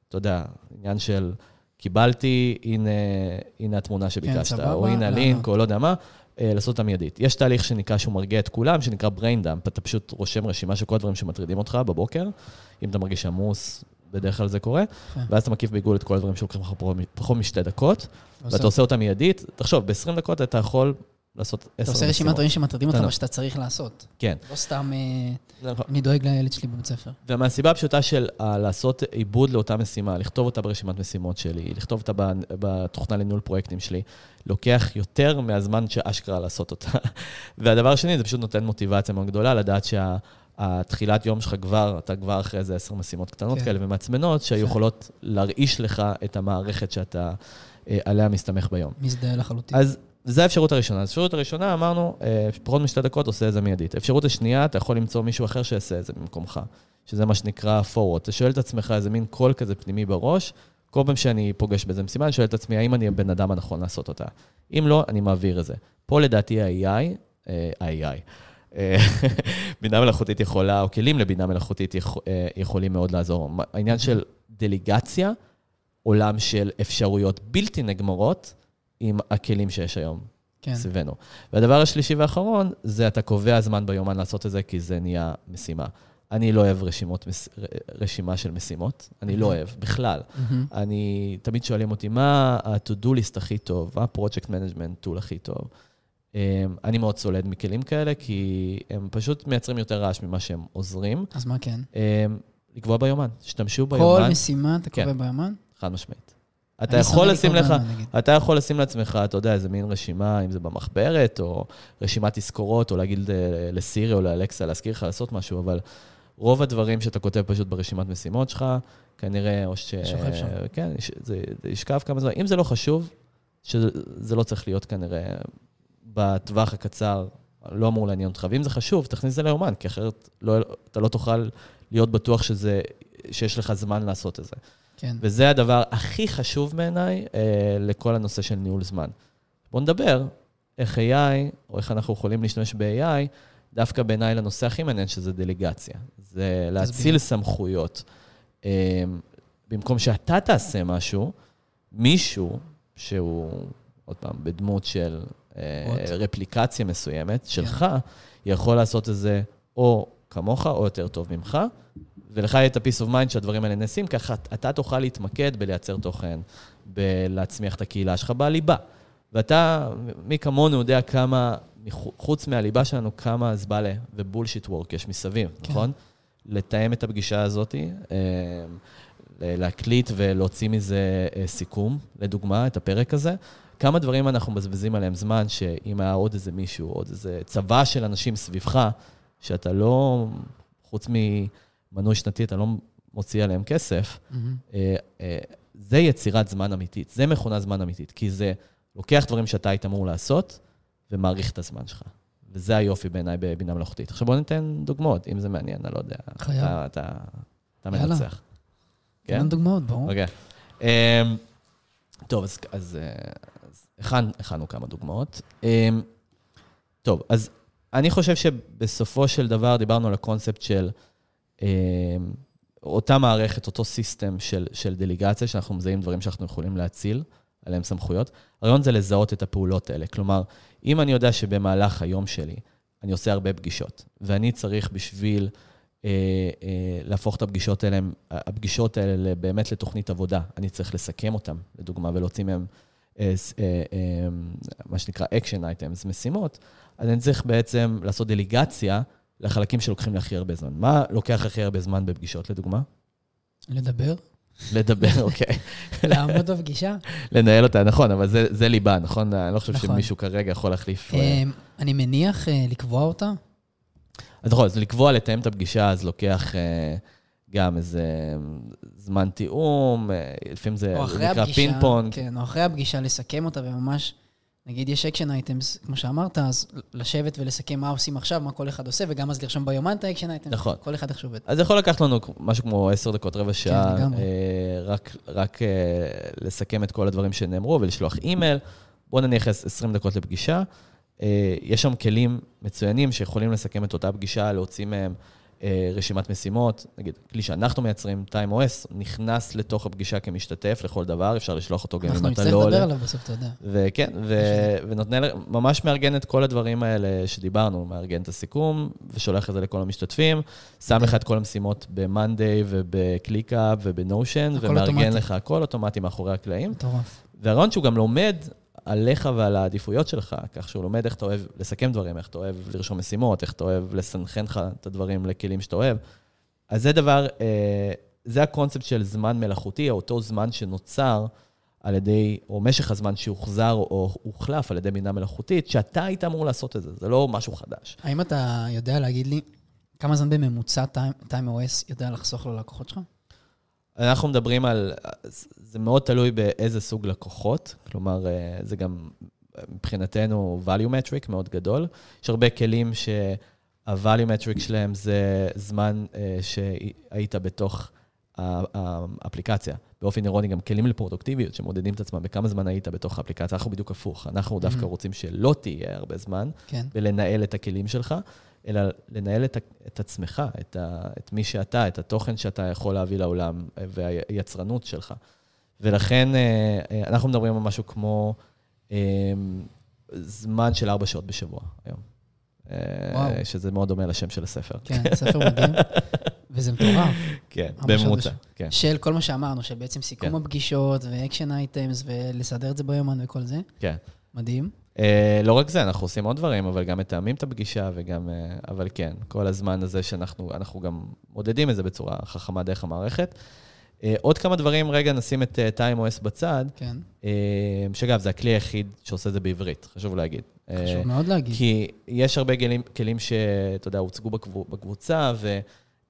אתה יודע, עניין של קיבלתי, הנה, הנה התמונה שביקשת, כן, או הנה לענות. הלינק, או לא יודע מה, אה, לעשות אותה מיידית. יש תהליך שנקרא, שהוא מרגיע את כולם, שנקרא brain dump, אתה פשוט רושם רשימה של כל הדברים שמטרידים אותך בבוקר, אם אתה מרגיש עמוס, בדרך כלל זה קורה, כן. ואז אתה מקיף בעיגול את כל הדברים שלוקחים לך פחות- משתי דקות, ואתה עושה אותה מיידית, תחשוב, ב-20 דקות אתה יכול לעשות 10 אתה משימות. עושה רשימת דברים שמטרידים אותך. מה שאתה צריך לעשות. כן. לא סתם, אה, נכון. אני דואג לילד שלי בבית ספר. ומהסיבה הפשוטה של אה, לעשות עיבוד לאותה משימה, לכתוב אותה ברשימת משימות שלי, לכתוב אותה בתוכנה לניהול פרויקטים שלי, לוקח יותר מהזמן שאשכרה לעשות אותה. [laughs] והדבר השני, זה פשוט נותן מוטיבציה מאוד גדולה, לדעת שהתחילת יום שלך כבר, אתה כבר אחרי איזה עשר משימות קטנות כן. כאלה ומעצמנות, שיכולות להרעיש לך את המערכת שאתה אה, עליה מסתמך ביום. מזדהה לחלוטין. אז זו האפשרות הראשונה. אז האפשרות הראשונה, אמרנו, אה, פחות משתי דקות עושה את זה מיידית. האפשרות השנייה, אתה יכול למצוא מישהו אחר שיעשה את זה במקומך, שזה מה שנקרא forward. אתה שואל את עצמך איזה מין קול כזה פנימי בראש, כל פעם שאני פוגש באיזה משימה, אני שואל את עצמי, האם אני הבן אדם הנכון לעשות אותה? אם לא, אני מעביר את זה. פה לדעתי ה-AI, אה, אה, [laughs] בינה מלאכותית יכולה, או כלים לבינה מלאכותית אה, יכולים מאוד לעזור. העניין של דליגציה, עולם של אפשרויות בלתי נגמרות עם הכלים שיש היום כן. סביבנו. והדבר השלישי והאחרון, זה אתה קובע זמן ביומן לעשות את זה, כי זה נהיה משימה. אני לא אוהב רשימות, רשימה של משימות, אני לא אוהב, בכלל. אני, תמיד שואלים אותי, מה ה-to-do list הכי טוב, מה ה-project management tool הכי טוב? Um, אני מאוד סולד מכלים כאלה, כי הם פשוט מייצרים יותר רעש ממה שהם עוזרים. אז מה כן? Um, לקבוע ביומן, תשתמשו כל ביומן, משימה אתה כן. קובע ביומן? חד משמעית. אתה יכול לשים לך. אתה יכול לשים לעצמך, אתה יודע, איזה מין רשימה, אם זה במחברת, או רשימת תזכורות, או להגיד ל- לסירי או לאלקסה להזכיר לך לעשות משהו, אבל רוב הדברים שאתה כותב פשוט ברשימת משימות שלך, כנראה, או ש... שוכב שם. כן, זה ישכב כמה זמן. אם זה לא חשוב, שזה לא צריך להיות כנראה בטווח הקצר, לא אמור לעניין אותך. ואם זה חשוב, תכניס זה ליומן, כי אחרת לא, אתה לא תוכל להיות בטוח שזה, שיש לך זמן לעשות את זה. כן. וזה הדבר הכי חשוב בעיניי אה, לכל הנושא של ניהול זמן. בואו נדבר איך AI, או איך אנחנו יכולים להשתמש ב-AI, דווקא בעיניי לנושא הכי מעניין, שזה דליגציה. זה להציל סמכויות. אה, במקום שאתה תעשה משהו, מישהו שהוא, עוד פעם, בדמות של. רפליקציה מסוימת, שלך, יכול לעשות את זה או כמוך או יותר טוב ממך, ולך יהיה את ה-peace of mind שהדברים האלה נעשים, ככה אתה תוכל להתמקד בלייצר תוכן, בלהצמיח את הקהילה שלך בליבה. ואתה, מי כמונו יודע כמה, חוץ מהליבה שלנו, כמה זבלה ובולשיט וורק יש מסביב, כן. נכון? לתאם את הפגישה הזאת, אה, להקליט ולהוציא מזה אה, סיכום, לדוגמה, את הפרק הזה. כמה דברים אנחנו מבזבזים עליהם זמן, שאם היה עוד איזה מישהו, עוד איזה צבא של אנשים סביבך, שאתה לא, חוץ ממנוי שנתי, אתה לא מוציא עליהם כסף, מהמם. אה, אה, זה יצירת זמן אמיתית, זה מכונת זמן אמיתית, כי זה לוקח דברים שאתה היית אמור לעשות ומעריך את הזמן שלך. וזה היופי בעיניי בבינה מלאכותית. עכשיו בוא ניתן דוגמאות, אם זה מעניין, אני לא יודע. חייב. אתה, אתה, אתה יאללה. מנצח. תן לנו דוגמאות, ברור. אוקיי. אמ, טוב, אז, אז, הכן, הכנו כמה דוגמאות. אמ, טוב, אז אני חושב שבסופו של דבר דיברנו על הקונספט של אמ, אותה מערכת, אותו סיסטם של, של דליגציה, שאנחנו מזהים דברים שאנחנו יכולים להציל, עליהם סמכויות. הרעיון זה לזהות את הפעולות האלה. כלומר, אם אני יודע שבמהלך היום שלי אני עושה הרבה פגישות. ואני צריך בשביל אה, אה, להפוך את הפגישות האלה, הפגישות האלה באמת לתוכנית עבודה. אני צריך לסכם אותן, לדוגמה, ולהוציא מהן מה שנקרא action items, משימות. אז אני צריך בעצם לעשות דליגציה לחלקים שלוקחים לי הכי הרבה זמן. מה לוקח הכי הרבה זמן בפגישות, לדוגמה? לדבר? לדבר, [laughs] אוקיי. לעמוד בפגישה? לנהל אותה, נכון, אבל זה, זה ליבה, נכון? אני לא חושב נכון. שמישהו כרגע יכול להחליף... אה, אמ, אני מניח אה, לקבוע אותה. אז נכון, אז לקבוע, לתאם את הפגישה, אז לוקח אה, גם איזה זמן תיאום, אה, לפעמים זה נקרא פינג פונג. כן, או אחרי הפגישה לסכם אותה וממש, נגיד יש action items, כמו שאמרת, אז לשבת ולסכם מה עושים עכשיו, מה כל אחד עושה, וגם אז לרשום ביומן את ה action items. נכון. כל אחד איך שעובד. אז זה יכול לקחת לנו משהו כמו עשר דקות, רבע שעה, לגמרי. אה, רק, רק אה, לסכם את כל הדברים שנאמרו ולשלוח אימייל. בואו נניח 20 דקות לפגישה. אה, יש שם כלים מצוינים שיכולים לסכם את אותה פגישה, להוציא מהם רשימת משימות. נגיד, כלי שאנחנו מייצרים, TimeOS, נכנס לתוך הפגישה כמשתתף לכל דבר, אפשר לשלוח אותו גם אנחנו אם אתה נצטרך לא לדבר עולה. עליו בסוף, אתה יודע. וכן, ו- ונותנה, ממש מארגן את כל הדברים האלה שדיברנו, מארגן את הסיכום, ושולח את זה לכל המשתתפים, שם לך את כל המשימות ב-Monday וב-Notion, הכל ומארגן. לך הכל אוטומטי מאחורי הקלעים. מטורף. והרעיון שהוא גם לומד עליך ועל העדיפויות שלך, כך שהוא לומד איך אתה אוהב לסכם דברים, איך אתה אוהב לרשום משימות, איך אתה אוהב לסנכרן לך את הדברים לכלים שאתה אוהב. אז זה דבר, אה, זה הקונספט של זמן מלאכותי, אותו זמן שנוצר על ידי, או משך הזמן שהוחזר או הוחלף על ידי בינה מלאכותית, שאתה היית אמור לעשות את זה, זה לא משהו חדש. האם אתה יודע להגיד לי כמה זמן בממוצע TimeOS יודע לחסוך ללקוחות שלך? אנחנו מדברים על, זה מאוד תלוי באיזה סוג לקוחות, כלומר, אה, זה גם מבחינתנו value metric מאוד גדול. יש הרבה כלים שה-value metric שלהם זה זמן אה, שהיית בתוך האפליקציה. באופן אירוני, גם כלים לפרודוקטיביות שמודדים את עצמם, בכמה זמן היית בתוך האפליקציה. אנחנו בדיוק הפוך, אנחנו דווקא Mhm. רוצים שלא תהיה הרבה זמן, כן. ולנהל את הכלים שלך, אלא לנהל את, את עצמך, את, ה, את מי שאתה, את התוכן שאתה יכול להביא לעולם, והיצרנות שלך. ולכן אה, אה, אנחנו מדברים על משהו כמו אה, זמן של ארבע שעות בשבוע היום. וואו. שזה מאוד דומה לשם של הספר. כן, ספר מדהים. וזה מטורף. [laughs] כן, בממוצע. כן. של כל מה שאמרנו, של בעצם סיכום כן. הפגישות ואקשן אייטמס ולסדר את זה ביומן וכל זה. כן. מדהים. אה, לא רק זה, אנחנו עושים עוד דברים, אבל גם מתאמים את הפגישה וגם... אה, אבל כן, כל הזמן הזה שאנחנו אנחנו גם מודדים את זה בצורה חכמה דרך המערכת. אה, עוד כמה דברים, רגע, נשים את אה, TimeOS בצד, כן. אה, שאגב, זה הכלי היחיד שעושה את זה בעברית, חשוב להגיד. חשוב מאוד להגיד. כי יש הרבה כלים, כלים שאתה יודע, הוצגו בקבו- בקבוצה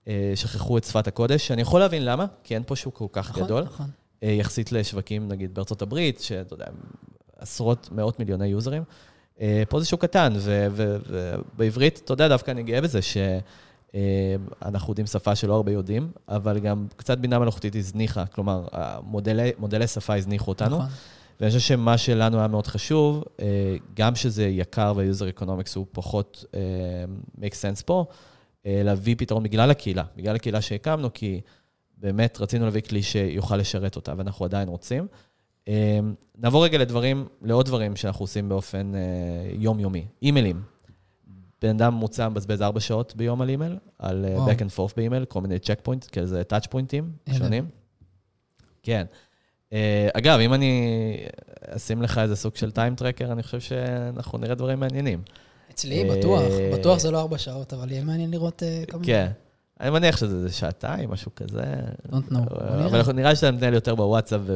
ושכחו את שפת הקודש. אני יכול להבין למה, כי אין פה שוק כל כך נכון, גדול. נכון. אה, יחסית לשווקים, נגיד, בארצות הברית, שאתה יודע, עשרות, מאות מיליוני יוזרים. אה, פה זה שוק קטן, ובעברית, אתה יודע, דווקא אני גאה בזה שאנחנו יודעים שפה שלא הרבה יודעים, אבל גם קצת בינה מלאכותית הזניחה, כלומר, המודלי, מודלי שפה הזניחו אותנו. נכון. ואני חושב שמה שלנו היה מאוד חשוב, אה, גם שזה יקר וה-user economics הוא פחות אה, make sense פה, אה, להביא פתרון בגלל הקהילה, בגלל הקהילה שהקמנו, כי באמת רצינו להביא כלי שיוכל לשרת אותה, ואנחנו עדיין רוצים. אה, נעבור רגע לדברים, לעוד דברים שאנחנו עושים באופן אה, יומיומי. אימיילים. בן אדם ממוצע מבזבז ארבע שעות ביום על אימייל, על אה, וואו. back and forth באימייל, כל מיני check point, כאיזה touch point־ים. שונים. כן. אה, אגב, אם אני אשים לך איזה סוג של time tracker, אני חושב שאנחנו נראה דברים מעניינים. אצלי, בטוח. בטוח זה לא ארבע שעות, אבל יהיה מעניין לראות מיני... כן. אני מניח שזה שעתיים, משהו כזה. Don't know. אבל אנחנו- נראה שאתה מתנהל יותר בוואטסאפ כן,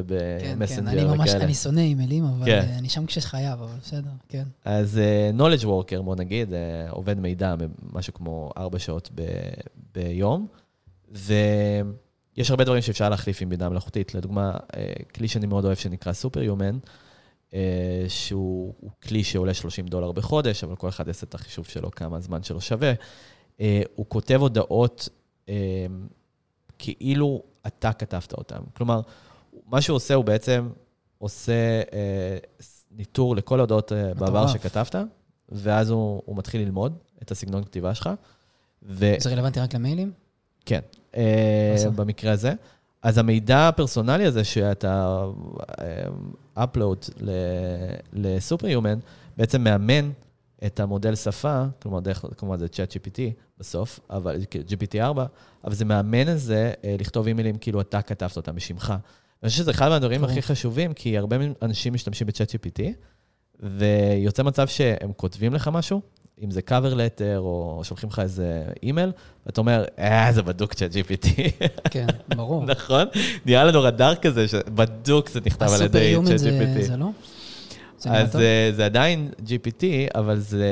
כן, ובמסנג'ר אני ממש. אני שונא אימיילים, אבל כן. אה, אני שם כשחייב, אבל בסדר, כן. אז אה, knowledge worker, בוא נגיד, אה, עובד מידע משהו כמו ארבע שעות ביום, ויש הרבה דברים שאפשר להחליף עם בינה מלאכותית. לדוגמה, כלי שאני מאוד אוהב שנקרא סופר-יומן, שהוא הוא כלי שעולה 30 דולר בחודש, אבל כל אחד יעשה את החישוב שלו, כמה הזמן שלו שווה. אה, הוא כותב הודעות אה, כאילו אתה כתבת אותן. כלומר, מה שהוא עושה, הוא בעצם עושה אה, ניטור לכל ההודעות אה, בעבר. שכתבת, ואז הוא, הוא מתחיל ללמוד את הסגנון כתיבה שלך. ו... זה רלוונטי רק למיילים? כן, אה. במקרה הזה. אז המידע הפרסונלי הזה שאתה upload לסופר-יומן, בעצם מאמן את המודל שפה, כלומר, דרך, כלומר זה צ'אט GPT בסוף, אבל GPT-4, אבל זה מאמן את זה אה, לכתוב אימיילים כאילו אתה כתבת אותם בשמך. אני חושב שזה אחד מהדברים הכי חשובים, כי הרבה אנשים משתמשים בצ'אט GPT, ויוצא מצב שהם כותבים לך משהו, אם זה cover letter או שולחים לך איזה אימייל, ואתה אומר, אה, זה בדוק צ'אט GPT. כן, ברור. [laughs] נכון? נראה לנו רדאר כזה, שבדוק זה נכתב על ידי צ'אט GPT. זה לא? אז זה, זה עדיין GPT, אבל זה,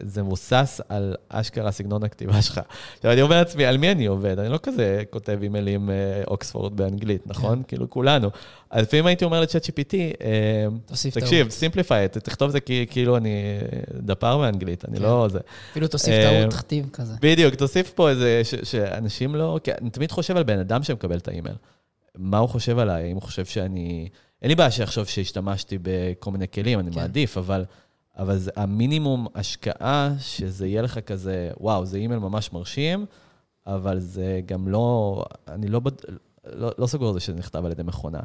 זה מבוסס על אשכרה סגנון הכתיבה שלך. עכשיו, אני אומר לעצמי, על מי אני עובד? אני לא כזה כותב אימיילים אוקספורד באנגלית, נכון? כן. כאילו, כולנו. אז לפעמים הייתי אומר לצ'אט GPT, תקשיב, simplify, תכתוב את זה כאילו אני מדבר באנגלית, אני כן. לא זה. אפילו תוסיף טעות כתיב כזה. בדיוק, תוסיף פה איזה, שאנשים לא... אני תמיד חושב על בן אדם שמקבל את האימייל. מה הוא חושב עליי? אם הוא חושב שאני... אין לי בעיה שיחשוב שהשתמשתי בכל מיני כלים, אני כן. מעדיף, אבל, אבל זה המינימום השקעה, שזה יהיה לך כזה, וואו, זה אימייל ממש מרשים, אבל זה גם לא, אני לא, לא, לא סגור על זה שזה נכתב על ידי מכונה.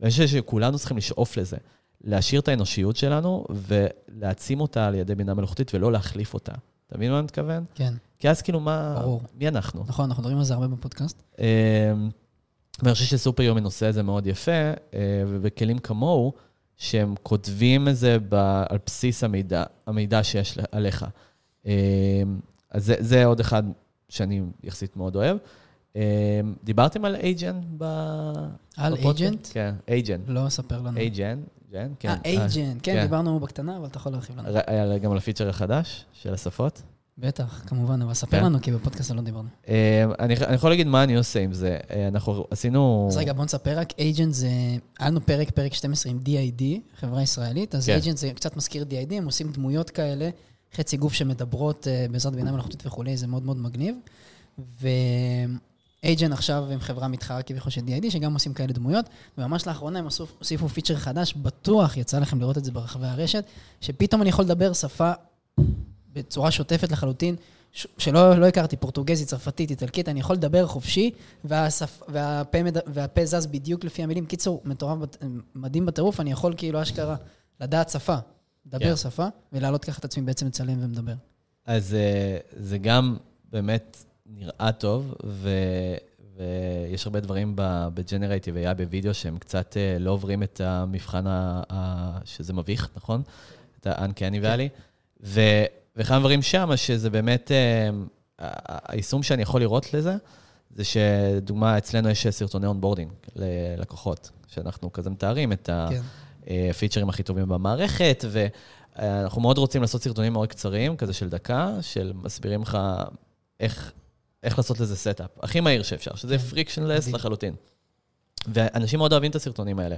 ואני חושב שכולנו צריכים לשאוף לזה, להשאיר את האנושיות שלנו ולהעצים אותה על ידי בינה מלאכותית ולא להחליף אותה. אתה מבין מה אני מתכוון? כן. כי אז כאילו, מה... ברור. מי אנחנו? נכון, אנחנו מדברים על זה הרבה בפודקאסט. ואני חושב שסופר יומין עושה את זה מאוד יפה, אה, ובכלים כמוהו, שהם כותבים את זה על בסיס המידע, המידע שיש עליך. אה, אז זה, זה עוד אחד שאני יחסית מאוד אוהב. אה, דיברתם על אייג'ן בפודקאסט? על אייג'נט? כן, אייג'ן. לא, ספר לנו. אייג'ן, כן. אה, אייג'ן, כן, דיברנו בקטנה, אבל אתה יכול להרחיב לנו. גם על הפיצ'ר החדש של השפות? בטח, כמובן, אבל ספר. לנו, כי בפודקאסט לא דיברנו. אה, אני יכול להגיד מה אני עושה עם זה. אה, אנחנו עשינו... אז רגע, בוא נספר רק, אייג'נט זה... היה לנו פרק, פרק 12 עם DID, חברה ישראלית, אז אייג'נט כן. זה קצת מזכיר DID, הם עושים דמויות כאלה, חצי גוף שמדברות אה, בעזרת בינה מלאכותית וכולי, זה מאוד מאוד מגניב. ואייג'נט עכשיו הם חברה מתחרה כביכול של DID, שגם עושים כאלה דמויות, וממש לאחרונה הם הוסיפו פיצ'ר חדש, בטוח יצא לכם לראות את זה ברחבי הרשת, שפתאום אני יכול לדבר שפה בצורה שוטפת לחלוטין, שלא לא הכרתי, פורטוגזית, צרפתית, איטלקית, אני יכול לדבר חופשי, והשפ, והפה, והפה זז בדיוק לפי המילים. קיצור, מטורף, מדהים בטירוף, אני יכול כאילו אשכרה לדעת שפה, לדבר yeah. כן. שפה, ולהעלות ככה את עצמי בעצם לצלם ומדבר. אז אה, זה גם באמת נראה טוב, ו... ויש הרבה דברים בג'נרייטיב AI בווידאו שהם קצת אה, לא עוברים את המבחן ה... שזה מביך, נכון? את ה-uncanny valley. ואחד הדברים שם, שזה באמת, אה, היישום שאני יכול לראות לזה, זה שדוגמה, אצלנו יש סרטוני onboarding ללקוחות, שאנחנו כזה מתארים את כן. הפיצ'רים הכי טובים במערכת, ואנחנו מאוד רוצים לעשות סרטונים מאוד קצרים, כזה של דקה, של מסבירים לך איך, איך לעשות לזה setup, הכי מהיר שאפשר, שזה frictionless כן. לחלוטין. ואנשים מאוד אוהבים את הסרטונים האלה.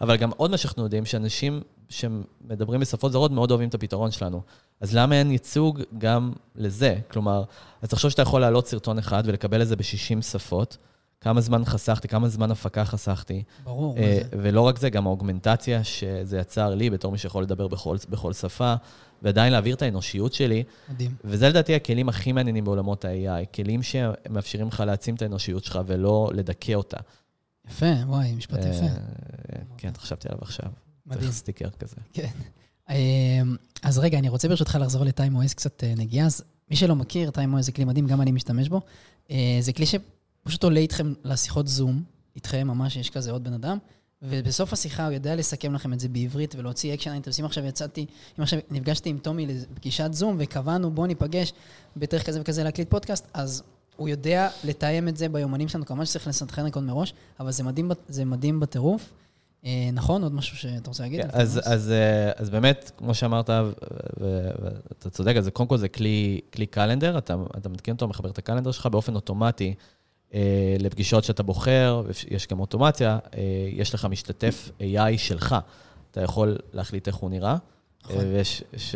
אבל גם עוד מה שאנחנו יודעים, שאנשים שמדברים בשפות זרות מאוד אוהבים את הפתרון שלנו. אז למה אין ייצוג גם לזה? כלומר, אז תחשוב שאתה יכול להעלות סרטון אחד ולקבל את זה ב-60 שפות. כמה זמן חסכתי, כמה זמן הפקה חסכתי. ברור. אה, ולא רק זה, גם האוגמנטציה שזה יצר לי, בתור מי שיכול לדבר בכל, בכל שפה, ועדיין להעביר את האנושיות שלי. מדהים. וזה לדעתי הכלים הכי מעניינים בעולמות ה-AI, כלים שמאפשרים לך להעצים את האנושיות שלך ולא לדכא אותה. יפה, וואי, משפט יפה. אה, כן, חשבתי עליו עכשיו. מדהים. צריך סטיקר כזה. כן. אמ, אז רגע, אני רוצה ברשותך לחזור ל-TimeOS קצת אה, נגיעה. אז מי שלא מכיר, TimeOS זה כלי מדהים, גם אני משתמש בו. אה, זה כלי שפשוט עולה איתכם לשיחות זום, איתכם ממש, יש כזה עוד בן אדם, ובסוף השיחה הוא יודע לסכם לכם את זה בעברית ולהוציא action items. אם עכשיו יצאתי, אם עכשיו נפגשתי עם תומי לפגישת זום וקבענו, בוא ניפגש בתאריך כזה וכזה להקליט פודקאסט, אז הוא יודע לתאם את זה ביומנים שלנו, כמובן שצריך לסנכרן הכל מראש, אבל זה מדהים, זה מדהים בטירוף. אה, נכון? עוד משהו שאתה רוצה להגיד? כן, אז, אז, אה, אז באמת, כמו שאמרת, ואתה צודק, אז קודם כל זה כלי, כלי קלנדר, אתה, אתה מתקין אותו, מחבר את הקלנדר שלך באופן אוטומטי אה, לפגישות שאתה בוחר, יש גם אוטומציה, אה, יש לך משתתף AI שלך, אתה יכול להחליט איך הוא נראה. נכון. אה, ויש... ש...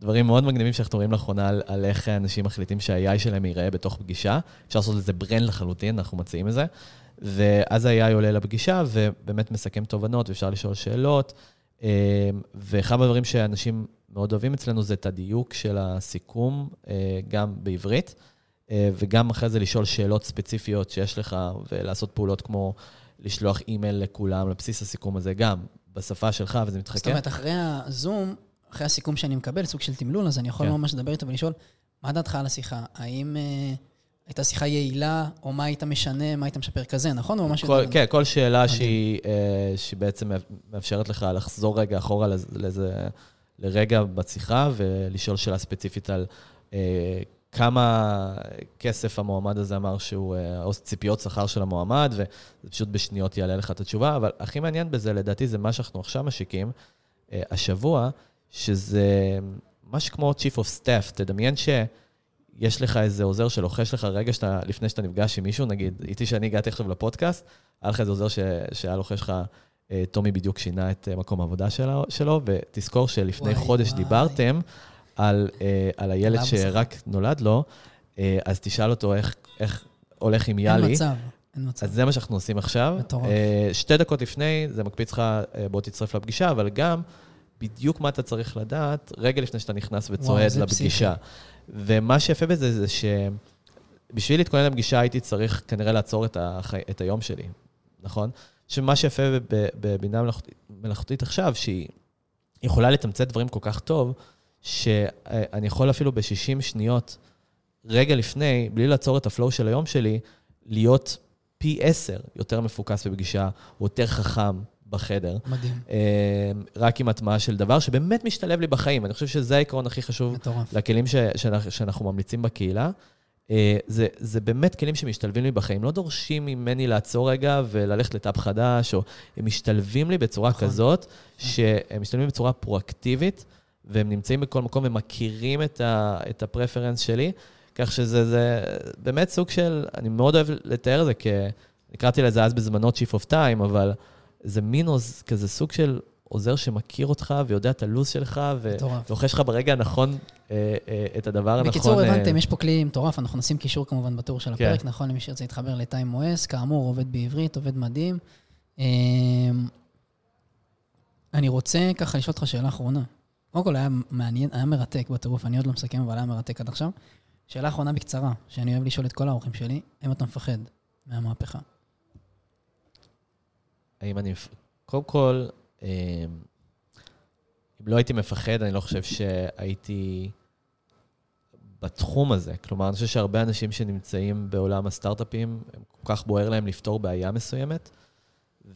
דברים מאוד מגניבים שאנחנו רואים לאחרונה על, על איך אנשים מחליטים שה-AI שלהם ייראה בתוך פגישה. אפשר לעשות לזה ברנד לחלוטין, אנחנו מציעים את זה. ואז ה-AI עולה לפגישה ובאמת מסכם תובנות ואפשר לשאול שאלות. אמ, ואחד הדברים שאנשים מאוד אוהבים אצלנו זה את הדיוק של הסיכום, אה, גם בעברית, אה, וגם אחרי זה לשאול שאלות ספציפיות שיש לך ולעשות פעולות כמו לשלוח אימייל לכולם לבסיס הסיכום הזה, גם בשפה שלך, וזה מתחכה. זאת אומרת, אחרי הזום, אחרי הסיכום שאני מקבל, סוג של תמלול, אז אני יכול כן. ממש לדבר איתו ולשאול, מה דעתך על השיחה? האם אה, הייתה שיחה יעילה, או מה היית משנה, מה היית משפר כזה, נכון? או כל. כן, כל שאלה. שהיא, אה, שבעצם מאפשרת לך לחזור רגע אחורה לאיזה, לרגע בשיחה ולשאול שאלה ספציפית על אה, כמה כסף המועמד הזה אמר שהוא, אה, או ציפיות שכר של המועמד, וזה פשוט בשניות יעלה לך את התשובה. אבל הכי מעניין בזה, לדעתי, זה מה שאנחנו עכשיו משיקים, אה, השבוע, שזה משהו כמו Chief of Staff. תדמיין ש... יש לך איזה עוזר שלוחש לך רגע שאתה, לפני שאתה נפגש עם מישהו, נגיד, איתי שאני הגעתי עכשיו לפודקאסט, היה לך איזה עוזר ש, שהיה לוחש לך, אה, טומי בדיוק שינה את אה, מקום העבודה שלו, שלו ותזכור שלפני וואי, חודש וואי. דיברתם על, אה, על הילד. שרק נולד לו, אז תשאל אותו איך, איך הולך עם אין יאלי. מצב, אין מצב. אז זה מה שאנחנו עושים עכשיו. מטורף. שתי דקות לפני, זה מקפיץ לך, בוא תצטרף לפגישה, אבל גם בדיוק מה אתה צריך לדעת רגע לפני שאתה נכנס וצועד זה לפגישה. ומה שיפה בזה זה שבשביל להתכונן לפגישה הייתי צריך כנראה לעצור את, החי... את היום שלי, נכון? שמה שיפה בבינה מלאכותית עכשיו, שהיא יכולה לתמצת דברים כל כך טוב, שאני יכול אפילו ב-60 שניות, רגע לפני, בלי לעצור את הפלואו של היום שלי, להיות פי עשר יותר מפוקס בפגישה, או יותר חכם בחדר. מדהים, אה, רק עם הטמעה של דבר שבאמת משתלב לי בחיים. אני חושב שזה העיקרון הכי חשוב מטורף. לכלים ש, שאנחנו, שאנחנו ממליצים בקהילה. אה, זה, זה באמת כלים שמשתלבים לי בחיים. לא דורשים ממני לעצור רגע וללכת לטאפ חדש, או הם משתלבים לי בצורה נכון. כזאת, שהם משתלבים בצורה פרואקטיבית, והם נמצאים בכל מקום ומכירים את, ה, את הפרפרנס שלי. כך שזה זה באמת סוג של, אני מאוד אוהב לתאר את זה, כי אני קראתי לזה אז בזמנו Chief of Time, אבל זה מין כזה סוג של עוזר שמכיר אותך ויודע את הלו"ז שלך. ולוחש לך ברגע הנכון אה, אה, את הדבר הנכון. בקיצור, אה, הבנתם, יש פה כלי מטורף, אנחנו נשים קישור כמובן בטור של כן. הפרק, נכון, למי שירצה להתחבר לטיים OS, כאמור, עובד בעברית, עובד מדהים. אמ, אני רוצה ככה לשאול אותך שאלה אחרונה. קודם כל, היה מעניין, היה מרתק בטירוף, אני עוד לא מסכם, אבל היה מרתק עד עכשיו. שאלה אחרונה בקצרה, שאני אוהב לשאול את כל האורחים שלי, האם אתה מפחד מהמהפכה? האם אני... קודם כל, אה, אם לא הייתי מפחד, אני לא חושב שהייתי בתחום הזה. כלומר, אני חושב שהרבה אנשים שנמצאים בעולם הסטארט-אפים, הם כל כך בוער להם לפתור בעיה מסוימת,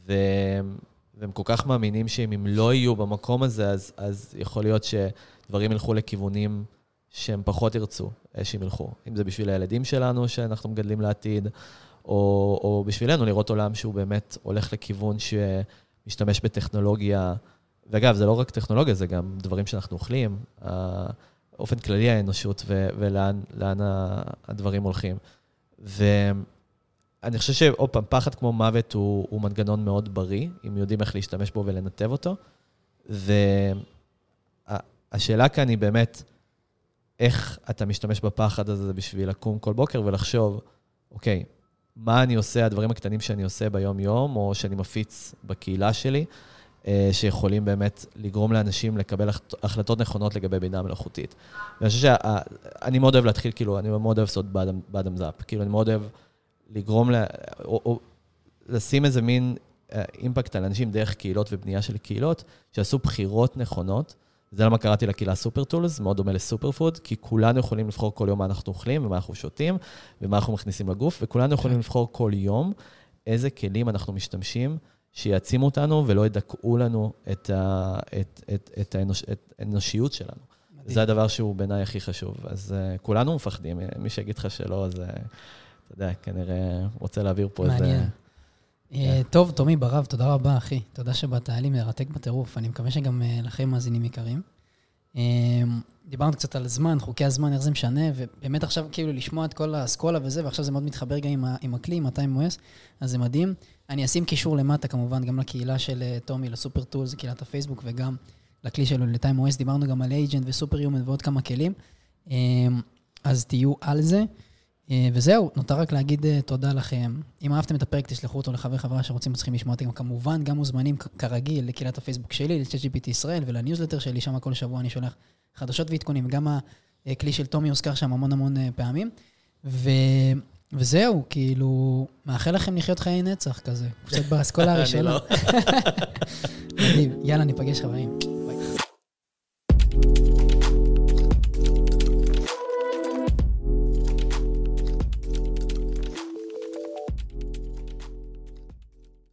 והם, והם כל כך מאמינים שאם הם לא יהיו במקום הזה, אז, אז יכול להיות שדברים ילכו לכיוונים שהם פחות ירצו אה, שהם ילכו. אם זה בשביל הילדים שלנו, שאנחנו מגדלים לעתיד, או, או בשבילנו לראות עולם שהוא באמת הולך לכיוון שמשתמש בטכנולוגיה. ואגב, זה לא רק טכנולוגיה, זה גם דברים שאנחנו אוכלים, באופן כללי האנושות ו- ולאן הדברים הולכים. ואני חושב שעוד פעם, פחד כמו מוות הוא, הוא מנגנון מאוד בריא, אם יודעים איך להשתמש בו ולנתב אותו. והשאלה כאן היא באמת, איך אתה משתמש בפחד הזה בשביל לקום כל בוקר ולחשוב, אוקיי, מה אני עושה, הדברים הקטנים שאני עושה ביום-יום, או שאני מפיץ בקהילה שלי, אה, שיכולים באמת לגרום לאנשים לקבל החלט- החלטות נכונות לגבי בינה מלאכותית. ואני חושב שאני מאוד אוהב להתחיל, כאילו, אני מאוד אוהב לעשות באדם זאפ. כאילו, אני מאוד אוהב לגרום, ל, או, או לשים איזה מין אה, אימפקט על אנשים דרך קהילות ובנייה של קהילות, שעשו בחירות נכונות. זה למה קראתי לקהילה סופר טולס, מאוד דומה לסופר פוד, כי כולנו יכולים לבחור כל יום מה אנחנו אוכלים ומה אנחנו שותים ומה אנחנו מכניסים לגוף, וכולנו יכולים לבחור כל יום איזה כלים אנחנו משתמשים שיעצימו אותנו ולא ידכאו לנו את, ה, את, את, את, האנוש, את האנושיות שלנו. מדהים. זה הדבר שהוא בעיניי הכי חשוב. אז uh, כולנו מפחדים, מי שיגיד לך שלא, אז uh, אתה יודע, כנראה רוצה להעביר פה איזה... מעניין. אה, טוב, תומי ברב, תודה רבה, אחי. תודה שבאת, היה לי מרתק בטירוף. אני מקווה שגם אה, לכם מאזינים יקרים. אה, דיברנו קצת על זמן, חוקי הזמן, איך זה משנה, ובאמת עכשיו כאילו לשמוע את כל האסכולה וזה, ועכשיו זה מאוד מתחבר גם עם, עם הכלי, עם ה-TimeOS, אז זה מדהים. אני אשים קישור למטה, כמובן, גם לקהילה של טומי, לסופר טולס, קהילת הפייסבוק, וגם לכלי שלו, ל-TimeOS. דיברנו גם על agent וסופר יומן ועוד כמה כלים. אז תהיו על זה. אה, וזהו, נותר רק להגיד אה, תודה לכם. אם אהבתם את הפרק, תשלחו אותו לחבר, חברה שרוצים וצריכים לשמוע אותו. גם כמובן, גם מוזמנים כרגיל לקהילת הפייסבוק שלי, ל-ChatGPT ישראל ולניוזלטר שלי, שם כל שבוע אני שולח חדשות ועדכונים, וגם הכלי של תומי הוזכר שם המון המון אה, פעמים. ו... וזהו, כאילו, מאחל לכם לחיות חיי נצח כזה, [laughs] קצת באסכולה אני הראשונה. לא. [laughs] מדהים, יאללה, ניפגש חברים.